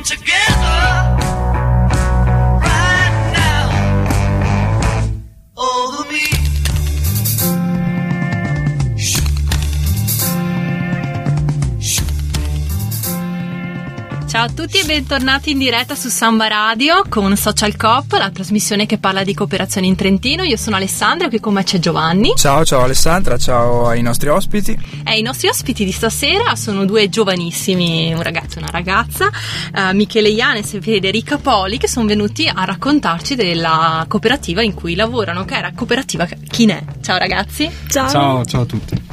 come together Ciao a tutti e bentornati in diretta su Samba Radio con Social Coop, la trasmissione che parla di cooperazione in Trentino. Io sono Alessandra, qui con me c'è Giovanni. Ciao, ciao Alessandra, ciao ai nostri ospiti. E i nostri ospiti di stasera sono due giovanissimi, un ragazzo e una ragazza, eh, Michele Ianes e Federica Poli, che sono venuti a raccontarci della cooperativa in cui lavorano, che è la cooperativa Chinè. Ciao ragazzi. Ciao, ciao a tutti.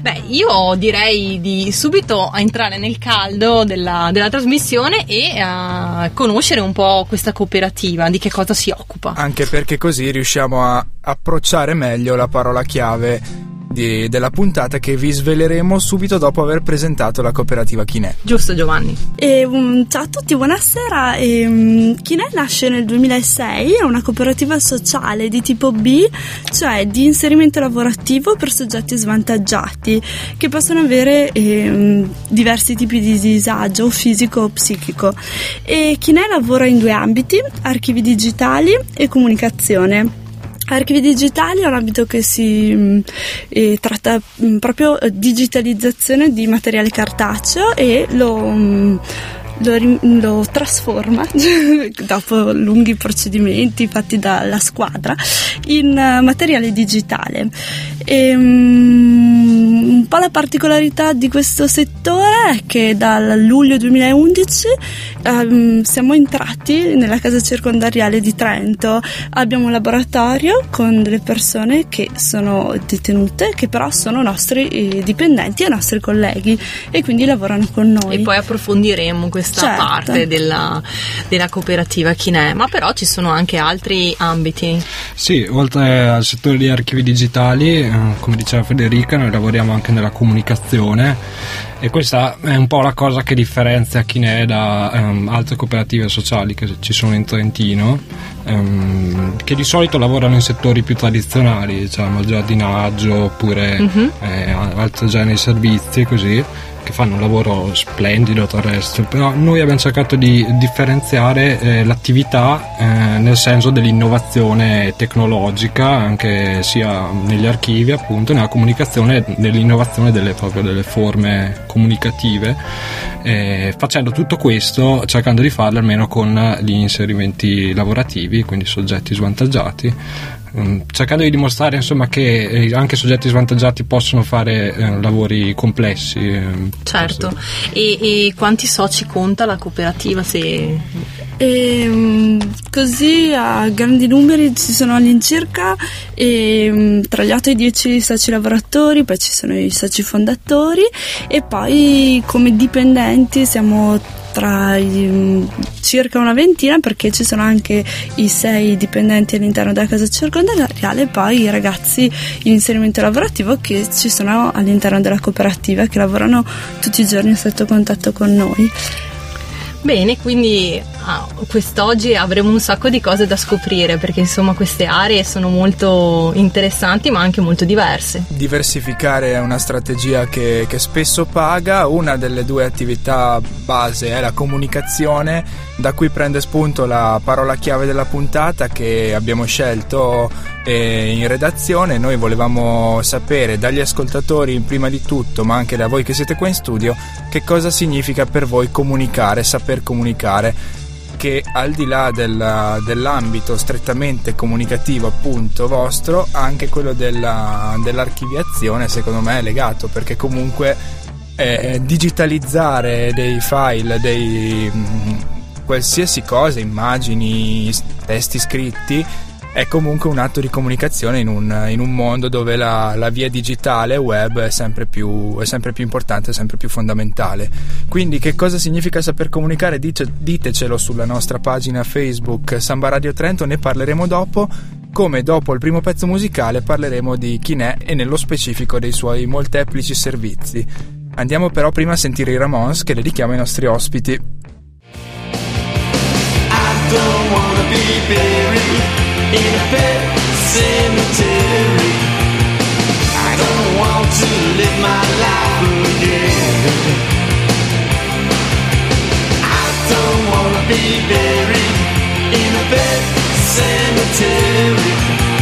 Beh, io direi di subito entrare nel caldo della, della trasmissione e a conoscere un po' questa cooperativa, di che cosa si occupa. Anche perché così riusciamo a approcciare meglio la parola chiave di- della puntata che vi sveleremo subito dopo aver presentato la cooperativa Chinè. Giusto Giovanni? E, um, ciao a tutti, buonasera. E, um, Chinè nasce nel 2006, è una cooperativa sociale di tipo B, cioè di inserimento lavorativo per soggetti svantaggiati che possono avere ehm, diversi tipi di disagio fisico o psichico. E Chinè lavora in due ambiti, archivi digitali e comunicazione. Archivi digitali è un ambito che si mh, eh, tratta mh, proprio eh, digitalizzazione di materiale cartaceo e lo, mh, lo, ri- lo trasforma dopo lunghi procedimenti fatti dalla squadra in eh, materiale digitale. E, mh, un po' la particolarità di questo settore è che dal luglio 2011 ehm, siamo entrati nella casa circondariale di Trento. Abbiamo un laboratorio con delle persone che sono detenute, che però sono nostri eh, dipendenti e nostri colleghi e quindi lavorano con noi. E poi approfondiremo questa Certo. parte della, della cooperativa Chinè, ma però ci sono anche altri ambiti. Sì, oltre al settore di archivi digitali, eh, come diceva Federica, noi lavoriamo anche nella comunicazione. E questa è un po' la cosa che differenzia Chinè da ehm, altre cooperative sociali che ci sono in Trentino, ehm, che di solito lavorano in settori più tradizionali, diciamo il giardinaggio oppure eh, altri generi di servizi così che fanno un lavoro splendido del resto, però noi abbiamo cercato di differenziare eh, l'attività eh, nel senso dell'innovazione tecnologica, anche sia negli archivi appunto, nella comunicazione, nell'innovazione delle, proprio delle forme comunicative, eh, facendo tutto questo, cercando di farlo almeno con gli inserimenti lavorativi, quindi soggetti svantaggiati, cercando di dimostrare insomma che eh, anche soggetti svantaggiati possono fare eh, lavori complessi. eh, Certo. E, e quanti soci conta la cooperativa? Se... E, mm, così a grandi numeri ci sono all'incirca e, mm, tra gli 8 e i 10 soci lavoratori, poi ci sono i soci fondatori e poi come dipendenti siamo tra i, mm, circa una ventina perché ci sono anche i sei dipendenti all'interno della casa circondariale e poi i ragazzi in inserimento lavorativo che ci sono all'interno della cooperativa che lavorano tutti i giorni a stretto contatto con noi. Bene, quindi ah, quest'oggi avremo un sacco di cose da scoprire perché insomma queste aree sono molto interessanti ma anche molto diverse. Diversificare è una strategia che, che spesso paga, una delle due attività base è la comunicazione, da cui prende spunto la parola chiave della puntata che abbiamo scelto eh, in redazione. Noi volevamo sapere dagli ascoltatori prima di tutto, ma anche da voi che siete qua in studio, che cosa significa per voi comunicare, saper comunicare che al di là della- dell'ambito strettamente comunicativo appunto vostro anche quello della- dell'archiviazione secondo me è legato perché comunque eh, digitalizzare dei file dei mm, qualsiasi cosa immagini testi scritti è comunque un atto di comunicazione in un, in un mondo dove la, la via digitale web è sempre, più, è sempre più importante, è sempre più fondamentale. Quindi che cosa significa saper comunicare? Dice- ditecelo sulla nostra pagina Facebook Samba Radio Trento, ne parleremo dopo. Come dopo il primo pezzo musicale parleremo di Chinè e nello specifico dei suoi molteplici servizi. Andiamo però prima a sentire i Ramones che dedichiamo ai nostri ospiti. I don't wanna be buried in a pet cemetery. I don't want to live my life again. I don't wanna be buried in a pet cemetery.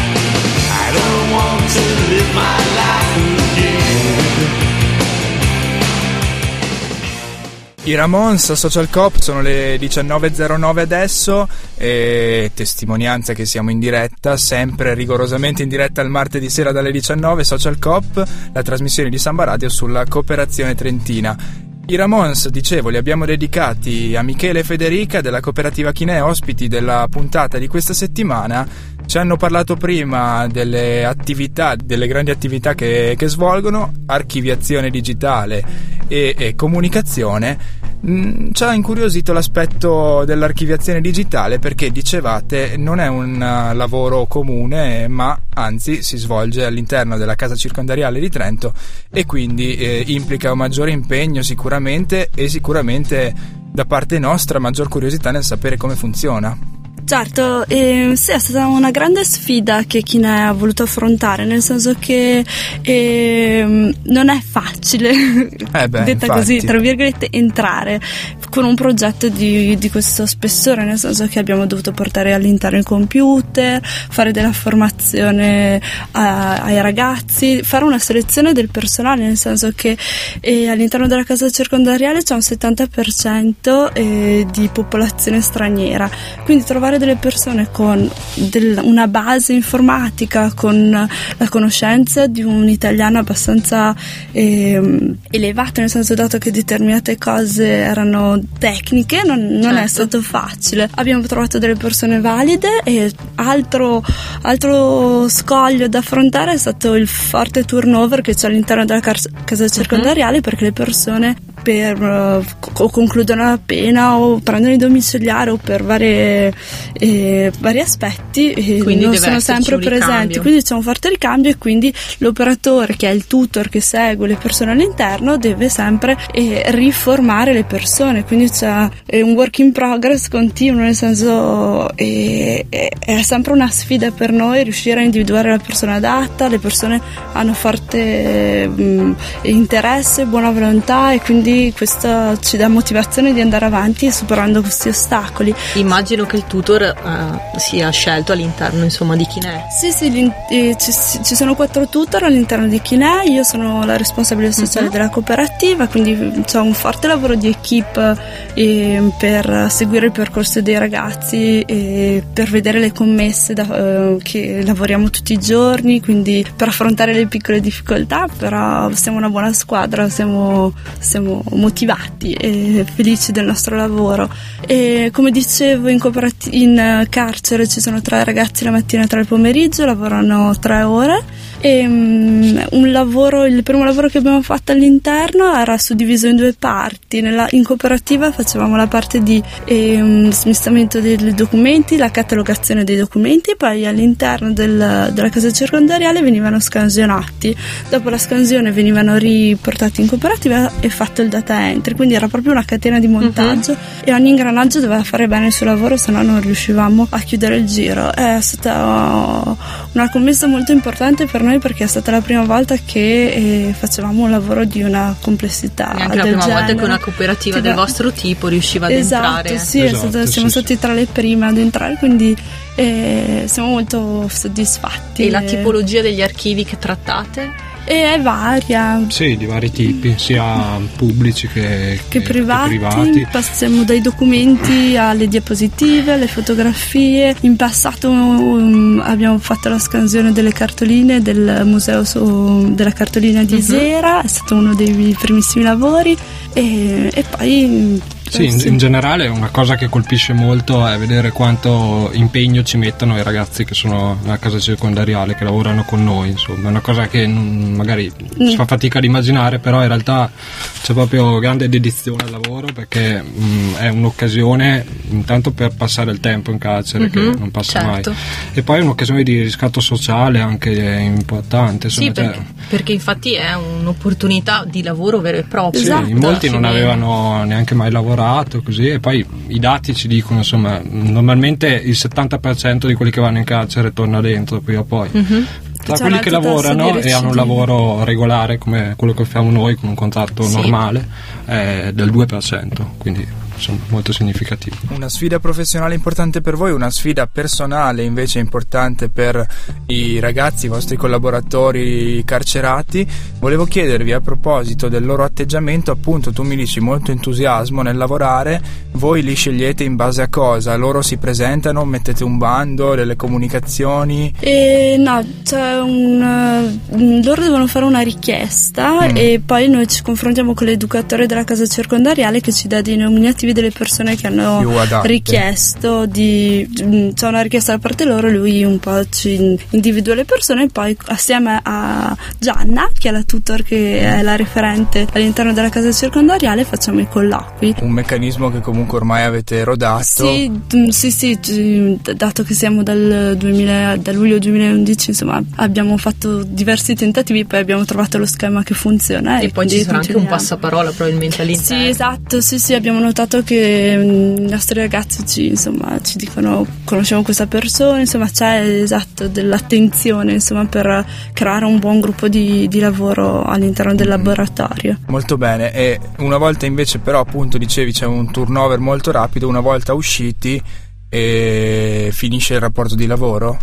I Ramones Social Cop sono le 19.09 adesso e testimonianza che siamo in diretta, sempre rigorosamente in diretta il martedì sera dalle 19 Social Cop, la trasmissione di Samba Radio sulla cooperazione trentina. I Ramones, dicevo, li abbiamo dedicati a Michele e Federica della cooperativa Chinè, ospiti della puntata di questa settimana. Ci hanno parlato prima delle attività, delle grandi attività che, che svolgono, archiviazione digitale e, e comunicazione. Mm, ci ha incuriosito l'aspetto dell'archiviazione digitale perché dicevate non è un uh, lavoro comune ma anzi si svolge all'interno della casa circondariale di Trento e quindi eh, implica un maggiore impegno sicuramente e sicuramente da parte nostra maggior curiosità nel sapere come funziona. Certo, eh, sì, è stata una grande sfida che Kine ha voluto affrontare, nel senso che eh, non è facile, Eh beh, detta infatti. così, tra virgolette, entrare con un progetto di, di questo spessore, nel senso che abbiamo dovuto portare all'interno il computer, fare della formazione a- ai ragazzi, fare una selezione del personale, nel senso che eh, all'interno della casa circondariale c'è un 70% eh, di popolazione straniera, quindi trovare delle persone con del- una base informatica, con la conoscenza di un italiano abbastanza ehm, elevato, nel senso dato che determinate cose erano tecniche, non, non è Certo. stato facile. Abbiamo trovato delle persone valide e altro, altro scoglio da affrontare è stato il forte turnover che c'è all'interno della casa circondariale perché le persone per, eh, co- concludono la pena o prendono i domiciliari o per varie, eh, vari aspetti eh, Quindi non sono sempre presenti. Quindi c'è un forte ricambio e quindi l'operatore che è il tutor che segue le persone all'interno deve sempre eh, riformare le persone. Quindi c'è eh, un work in progress continuo nel senso eh, è sempre una sfida per noi riuscire a individuare la persona adatta le persone hanno forte mh, interesse buona volontà e quindi questo ci dà motivazione di andare avanti superando questi ostacoli Immagino che il tutor eh, sia scelto all'interno insomma di Kinè. Sì, sì, l'in- eh, ci, ci sono quattro tutor all'interno di Kinè, io sono la responsabile sociale Mhm. della cooperativa, quindi c'è un forte lavoro di equip eh, per seguire il percorso dei ragazzi e per vedere le commesse da- eh, che lavoriamo tutti i giorni, quindi per affrontare le piccole difficoltà, però siamo una buona squadra, siamo, siamo motivati e felici del nostro lavoro. E come dicevo, in, cooperati- in carcere ci sono tre ragazzi la mattina e tre il pomeriggio, lavorano tre ore. E, mm, un lavoro, il primo lavoro che abbiamo fatto all'interno era suddiviso in due parti. Nella- in cooperativa facevamo la parte di ehm, smistamento dei documenti, la catalogazione dei documenti, poi all'interno del- della casa circondariale venivano scansionati. Dopo la scansione venivano riportati in cooperativa e fatto il data entry, quindi era proprio una catena di montaggio e ogni ingranaggio doveva fare bene il suo lavoro, se no non riuscivamo a chiudere il giro. È stata una commessa molto importante per noi perché è stata la prima volta che eh, facevamo un lavoro di una complessità Neanche la del prima volta che genere. una cooperativa Che del vostro tipo riusciva ad Esatto, entrare. sì, è Esatto, stata- sì, siamo sì. stati tra le prime ad entrare, quindi eh, siamo molto soddisfatti. E la tipologia degli archivi che trattate? E è varia. Sì, di vari tipi, sia pubblici che, Che che- privati, che privati. passiamo dai documenti alle diapositive, alle fotografie. In passato um, abbiamo fatto la scansione delle cartoline del museo su- della cartolina di Mhm. Isera, è stato uno dei primissimi lavori e, e poi Sì, in, in generale una cosa che colpisce molto è vedere quanto impegno ci mettono i ragazzi che sono nella casa circondariale, che lavorano con noi, insomma, è una cosa che non- magari si fa fatica ad immaginare, però in realtà c'è proprio grande dedizione al lavoro perché mh, è un'occasione intanto per passare il tempo in carcere che Mhm, non passa certo. mai e poi è un'occasione di riscatto sociale anche importante. Sì, insomma, cioè- perché, perché infatti è un'opportunità di lavoro vero e proprio. Sì, Esatto. in molti non avevano neanche mai lavorato così e poi i dati ci dicono insomma normalmente il 70% di quelli che vanno in carcere torna dentro prima o poi Mhm. tra quelli che lavorano e hanno un lavoro regolare come quello che facciamo noi con un contratto Sì. normale è del 2% quindi insomma, molto significativo. Una sfida professionale importante per voi, una sfida personale invece importante per i ragazzi, i vostri collaboratori carcerati. Volevo chiedervi a proposito del loro atteggiamento, appunto tu mi dici molto entusiasmo nel lavorare, voi li scegliete in base a cosa? Loro si presentano, mettete un bando, delle comunicazioni? E no, c'è un, loro devono fare una richiesta Mm. e poi noi ci confrontiamo con l'educatore della casa circondariale che ci dà dei nominativi delle persone che hanno richiesto di mm, c'è una richiesta da parte loro, lui un po' ci individua le persone e poi assieme a Gianna, che è la tutor che è la referente all'interno della casa circondariale, facciamo i colloqui. Un meccanismo che comunque ormai avete rodato. Sì, mm, sì, sì, dato che siamo dal, 2000, da luglio 2011, insomma, abbiamo fatto diversi tentativi, poi abbiamo trovato lo schema che funziona. E poi quindi ci sarà anche un passaparola probabilmente all'interno. Sì, esatto, sì, sì, abbiamo notato che mm, i nostri ragazzi ci, insomma, ci dicono conosciamo questa persona, insomma c'è esatto dell'attenzione insomma, per creare un buon gruppo di, di lavoro all'interno del laboratorio. Molto bene, e una volta invece però appunto dicevi c'è un turnover molto rapido, una volta usciti e finisce il rapporto di lavoro?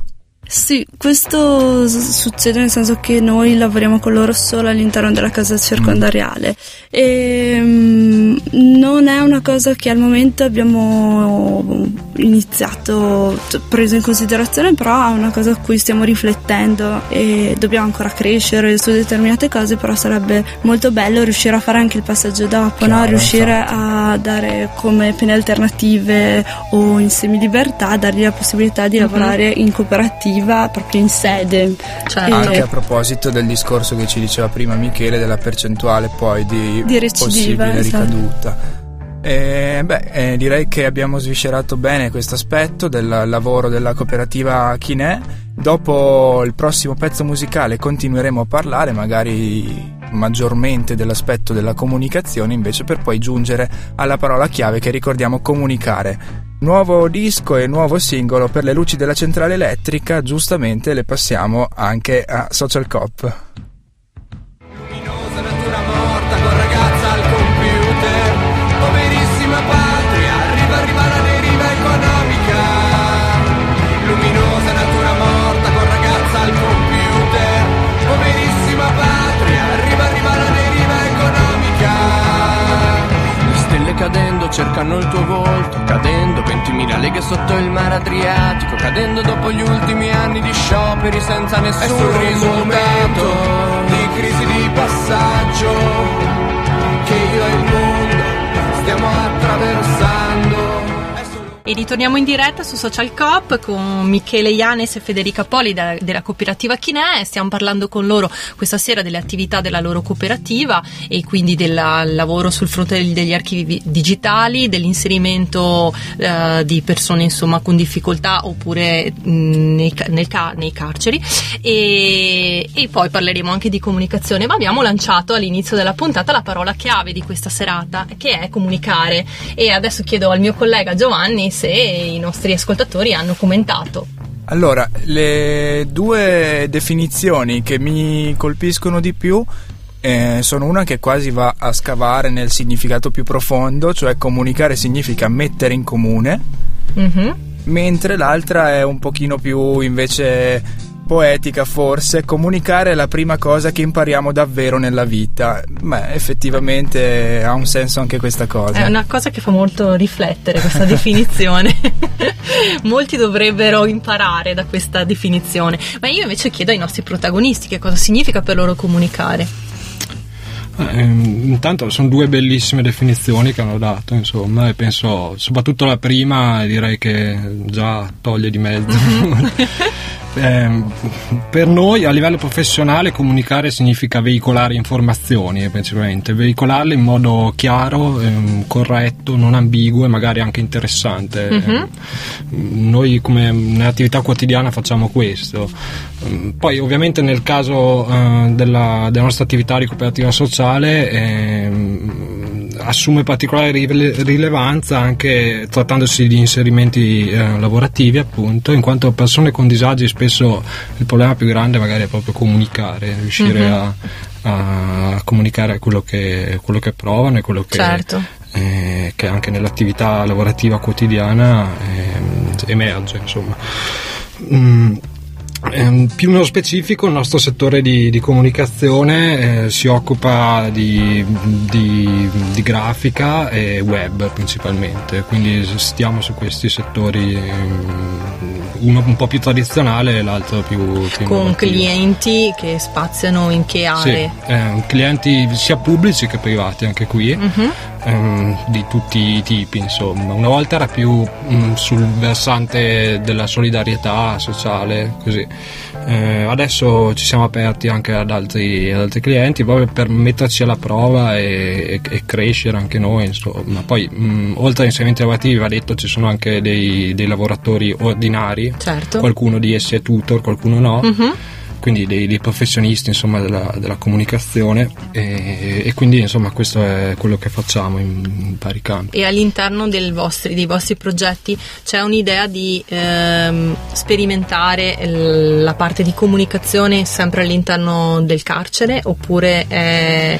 Sì, questo succede nel senso che noi lavoriamo con loro solo all'interno della casa circondariale e mm, non è una cosa che al momento abbiamo iniziato, preso in considerazione, però è una cosa a cui stiamo riflettendo e dobbiamo ancora crescere su determinate cose, però sarebbe molto bello riuscire a fare anche il passaggio dopo, no? Chiaro, riuscire infatti. a dare come pene alternative o in semilibertà, dargli la possibilità di lavorare in cooperativa proprio in sede. Certo. Anche a proposito del discorso che ci diceva prima Michele della percentuale poi di, Di recidiva, possibile esatto. ricaduta. Eh, beh, eh, direi che abbiamo sviscerato bene questo aspetto del lavoro della cooperativa Chinè. Dopo il prossimo pezzo musicale continueremo a parlare magari maggiormente dell'aspetto della comunicazione invece per poi giungere alla parola chiave che ricordiamo comunicare. Nuovo disco e nuovo singolo per le luci della centrale elettrica, giustamente le passiamo anche a Social Cop. Cadendo cercano il tuo volto Cadendo 20.000 leghe sotto il mare Adriatico Cadendo dopo gli ultimi anni di scioperi senza nessun risultato. Di crisi di passaggio Che io e il mondo stiamo attraversando E ritorniamo in diretta su Social Coop con Michele Ianes e Federica Poli da- della cooperativa Chinè. Stiamo parlando con loro questa sera delle attività della loro cooperativa e quindi del lavoro sul fronte degli- archivi vi- digitali, dell'inserimento eh, di persone insomma con difficoltà oppure nei, nel nei carceri e, e poi parleremo anche di comunicazione. Ma abbiamo lanciato all'inizio della puntata la parola chiave di questa serata che è comunicare e adesso chiedo al mio collega Giovanni se i nostri ascoltatori hanno commentato. Allora, le due definizioni che mi colpiscono di più eh, sono una che quasi va a scavare nel significato più profondo, cioè comunicare significa mettere in comune, Mhm. mentre l'altra è un pochino più invece poetica forse, comunicare è la prima cosa che impariamo davvero nella vita. Beh, effettivamente ha un senso anche questa cosa. È una cosa che fa molto riflettere questa definizione. Molti dovrebbero imparare da questa definizione. Ma io invece chiedo ai nostri protagonisti che cosa significa per loro comunicare. Eh, intanto sono due bellissime definizioni che hanno dato, insomma, e penso soprattutto la prima direi che già toglie di mezzo. Eh, per noi a livello professionale comunicare significa veicolare informazioni eh, principalmente, veicolarle in modo chiaro, ehm, corretto, non ambiguo e magari anche interessante. Mhm. Noi come nell'attività quotidiana facciamo questo. Mm, Poi ovviamente nel caso eh, della, della nostra attività di cooperativa sociale ehm, assume particolare rile- rilevanza anche trattandosi di inserimenti eh, lavorativi appunto, in quanto persone con disagi spesso il problema più grande magari è proprio comunicare, riuscire Mhm. a, a comunicare quello che, quello che provano e quello che Certo. eh, che anche nell'attività lavorativa quotidiana eh, emerge. Insomma. Mm, Ehm, più nello specifico il nostro settore di, di comunicazione eh, si occupa di, di, di, grafica e web principalmente, quindi stiamo su questi settori, ehm, uno un po' più tradizionale e l'altro più... più Con clienti che spaziano in che aree? Sì, eh, clienti sia pubblici che privati anche qui. Mhm. Ehm, di tutti i tipi insomma. Una volta era più mm, sul versante della solidarietà sociale così. Eh, adesso ci siamo aperti anche ad altri, ad altri clienti proprio per metterci alla prova e, e- e crescere anche noi insomma. Poi mm, oltre agli insegnamenti lavorativi va detto ci sono anche dei, dei lavoratori ordinari. Certo. qualcuno di essi è tutor qualcuno no. Mhm. Quindi dei, dei professionisti insomma, della, della comunicazione e, e quindi insomma questo è quello che facciamo in, in vari campi. E all'interno vostri- dei vostri progetti c'è un'idea di ehm, sperimentare la parte di comunicazione sempre all'interno del carcere oppure è-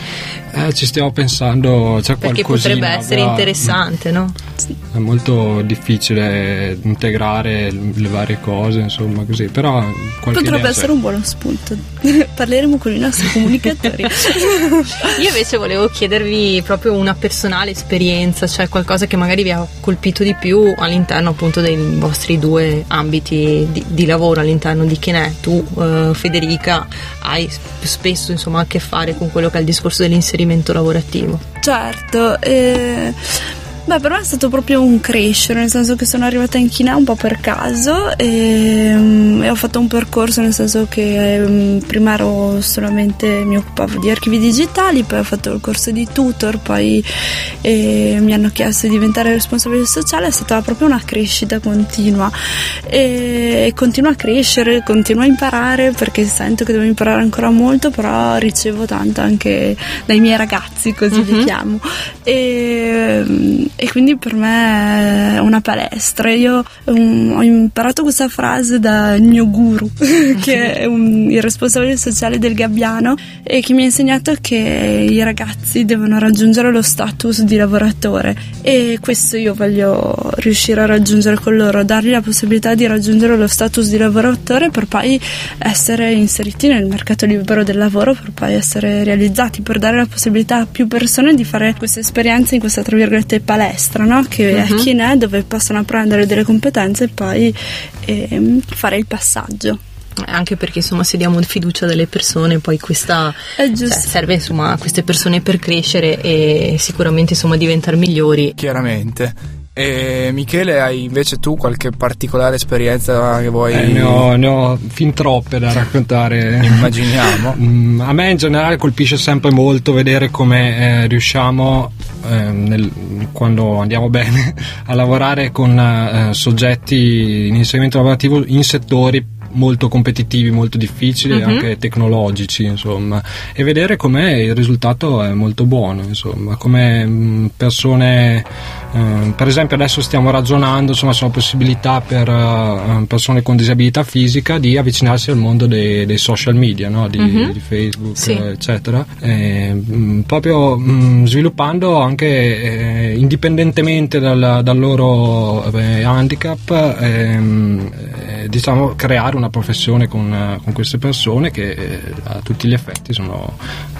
Eh, ci stiamo pensando, c'è perché qualcosina potrebbe essere interessante, no? È molto difficile integrare le varie cose, insomma così, però Potrebbe essere c'è. un buono spunto. Parleremo con i nostri comunicatori. Io invece volevo chiedervi proprio una personale esperienza, cioè qualcosa che magari vi ha colpito di più all'interno appunto dei vostri due ambiti di, di lavoro, all'interno di Chinè. Tu, eh, Federica, hai sp- spesso insomma a che fare con quello che è il discorso dell'inserimento lavorativo. Certo, eh, beh, per me è stato proprio un crescere, nel senso che sono arrivata in China un po' per caso e, mm, e ho fatto un percorso, nel senso che mm, prima ero solamente mi occupavo di archivi digitali, poi ho fatto il corso di tutor, poi eh, mi hanno chiesto di diventare responsabile sociale, è stata proprio una crescita continua e, e continuo a crescere, continuo a imparare perché sento che devo imparare ancora molto, però ricevo tanto anche dai miei ragazzi, così li Mhm. chiamo. E, e quindi per me è una palestra. Io um, ho imparato questa frase da mio guru, che è un- il responsabile sociale del Gabbiano, e che mi ha insegnato che i ragazzi devono raggiungere lo status di lavoratore. E questo io voglio riuscire a raggiungere con loro, dargli la possibilità di raggiungere lo status di lavoratore per poi essere inseriti nel mercato libero del lavoro, per poi essere realizzati, per dare la possibilità a più persone di fare questa esperienza in questa tra virgolette palestra, no? che è Mhm. chi ne è, dove possono apprendere delle competenze e poi ehm, fare il passaggio. Eh, Anche perché insomma se diamo fiducia delle persone, poi questa È cioè, serve insomma a queste persone per crescere e sicuramente insomma diventare migliori. Chiaramente. E Michele, hai invece tu qualche particolare esperienza che vuoi... Eh, ne, ho, ne ho fin troppe da raccontare. Immaginiamo. Mm, A me in generale colpisce sempre molto vedere come eh, riusciamo, eh, nel- quando andiamo bene, a lavorare con eh, soggetti in inserimento lavorativo in settori molto competitivi, molto difficili e Mhm. anche tecnologici, insomma, e vedere com'è il risultato è molto buono, insomma, come mm, persone, eh, per esempio adesso stiamo ragionando insomma, sulla possibilità per eh, persone con disabilità fisica di avvicinarsi al mondo dei, dei social media, no? di, Mhm. di Facebook, Sì. eccetera, E, mm, proprio mm, sviluppando anche eh, indipendentemente dal, dal loro eh, handicap, ehm, eh, diciamo, creare una professione con, eh, con queste persone che eh, a tutti gli effetti sono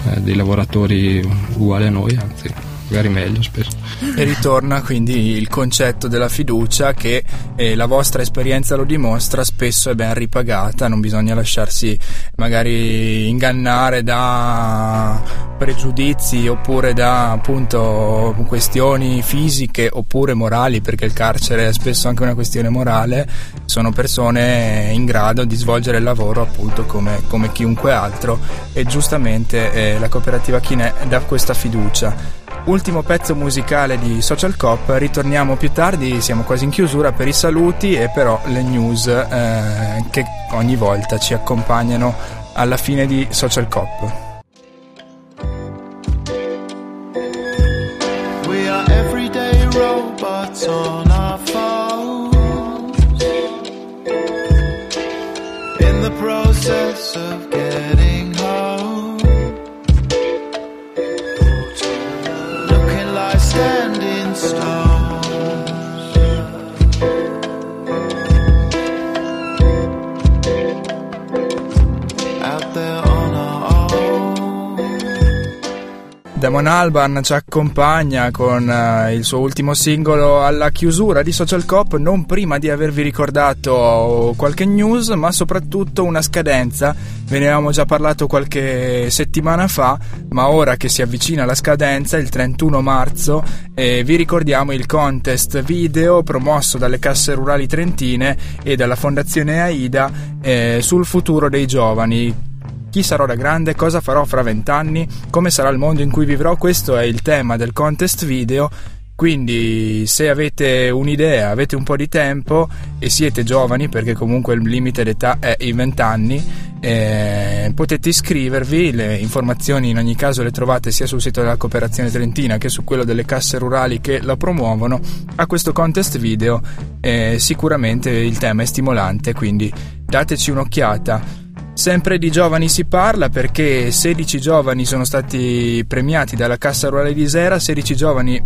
eh, dei lavoratori uguali a noi, anzi magari meglio spesso. E ritorna quindi il concetto della fiducia che eh, la vostra esperienza lo dimostra, spesso è ben ripagata, non bisogna lasciarsi magari ingannare da pregiudizi oppure da appunto questioni fisiche oppure morali, perché il carcere è spesso anche una questione morale, sono persone in grado di svolgere il lavoro appunto come, come chiunque altro e giustamente eh, la cooperativa Chinè dà questa fiducia. Ultimo pezzo musicale di Social Cop, ritorniamo più tardi, siamo quasi in chiusura per i saluti e però le news eh, che ogni volta ci accompagnano alla fine di Social Cop. Robots on our phones. In the process of getting Damon Alban ci accompagna con uh, il suo ultimo singolo alla chiusura di Social Cop, non prima di avervi ricordato qualche news, ma soprattutto una scadenza. Ve ne avevamo già parlato qualche settimana fa, ma ora che si avvicina la scadenza, il 31 marzo, eh, vi ricordiamo il contest video promosso dalle casse rurali trentine e dalla Fondazione AIDA eh, sul futuro dei giovani chi sarò da grande, cosa farò fra vent'anni, come sarà il mondo in cui vivrò, questo è il tema del contest video. Quindi se avete un'idea, avete un po' di tempo e siete giovani, perché comunque il limite d'età è i 20 anni, eh, potete iscrivervi, le informazioni in ogni caso le trovate sia sul sito della Cooperazione Trentina che su quello delle casse rurali che la promuovono. A questo contest video eh, sicuramente il tema è stimolante, quindi dateci un'occhiata. Sempre di giovani si parla perché 16 giovani sono stati premiati dalla Cassa Rurale di Isera, 16 giovani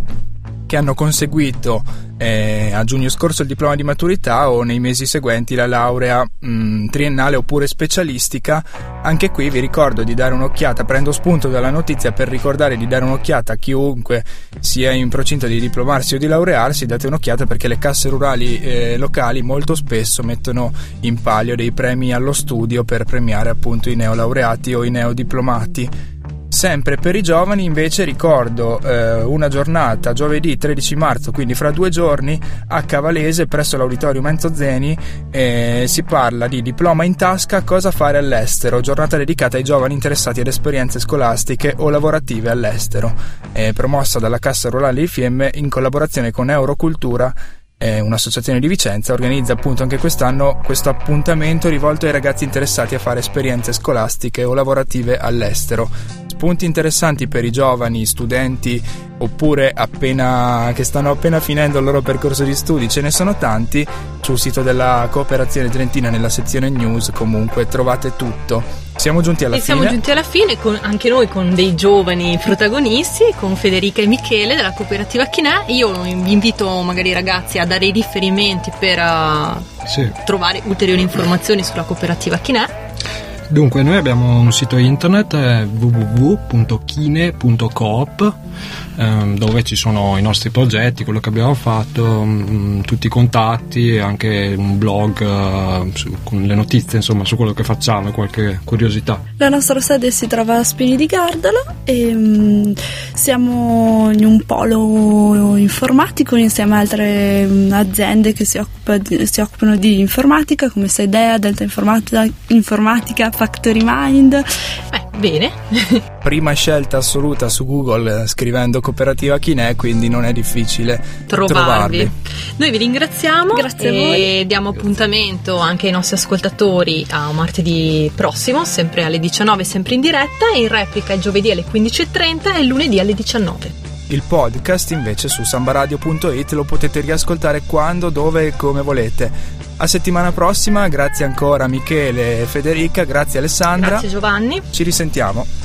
che hanno conseguito eh, a giugno scorso il diploma di maturità o nei mesi seguenti la laurea mh, mm, triennale oppure specialistica. Anche qui vi ricordo di dare un'occhiata, prendo spunto dalla notizia per ricordare di dare un'occhiata a chiunque sia in procinto di diplomarsi o di laurearsi, date un'occhiata perché le casse rurali eh, locali molto spesso mettono in palio dei premi allo studio per premiare appunto i neolaureati o i neodiplomati Sempre per i giovani invece ricordo eh, una giornata giovedì 13 marzo, quindi fra due giorni, a Cavalese presso l'Auditorium Enzo Zeni eh, si parla di diploma in tasca, cosa fare all'estero, giornata dedicata ai giovani interessati ad esperienze scolastiche o lavorative all'estero, eh, promossa dalla Cassa Rurale di Fiemme in collaborazione con Eurocultura è un'associazione di Vicenza, organizza appunto anche quest'anno questo appuntamento rivolto ai ragazzi interessati a fare esperienze scolastiche o lavorative all'estero. Spunti interessanti per i giovani studenti oppure appena, che stanno appena finendo il loro percorso di studi, ce ne sono tanti. Sul sito della Cooperazione Trentina, nella sezione news, comunque trovate tutto. Siamo giunti alla e fine. siamo giunti alla fine, con, anche noi con dei giovani protagonisti, con Federica e Michele della cooperativa Chinè. Io vi invito magari i ragazzi a dare i riferimenti per uh, Sì. trovare ulteriori informazioni sulla cooperativa Chinè. Dunque, noi abbiamo un sito internet eh, www.kine.coop ehm, dove ci sono i nostri progetti, quello che abbiamo fatto, mm, tutti i contatti, anche un blog eh, su- con le notizie insomma su quello che facciamo e qualche curiosità. La nostra sede si trova a Spini di Gardolo e mm, siamo in un polo informatico insieme a altre mm, aziende che si, occupa di- si occupano di informatica come Saidea, Delta Informatica, Informatica Factory Mind. Beh, bene. Prima scelta assoluta su Google scrivendo cooperativa Chinè, quindi non è difficile trovarvi. trovarvi. Noi vi ringraziamo Grazie a e voi. diamo appuntamento anche ai nostri ascoltatori a martedì prossimo, sempre alle 19, sempre in diretta, e in replica il giovedì alle 15.30 e il lunedì alle 19. Il podcast invece su sambaradio.it lo potete riascoltare quando, dove e come volete. A settimana prossima, grazie ancora Michele e Federica, grazie Alessandra. Grazie Giovanni. Ci risentiamo.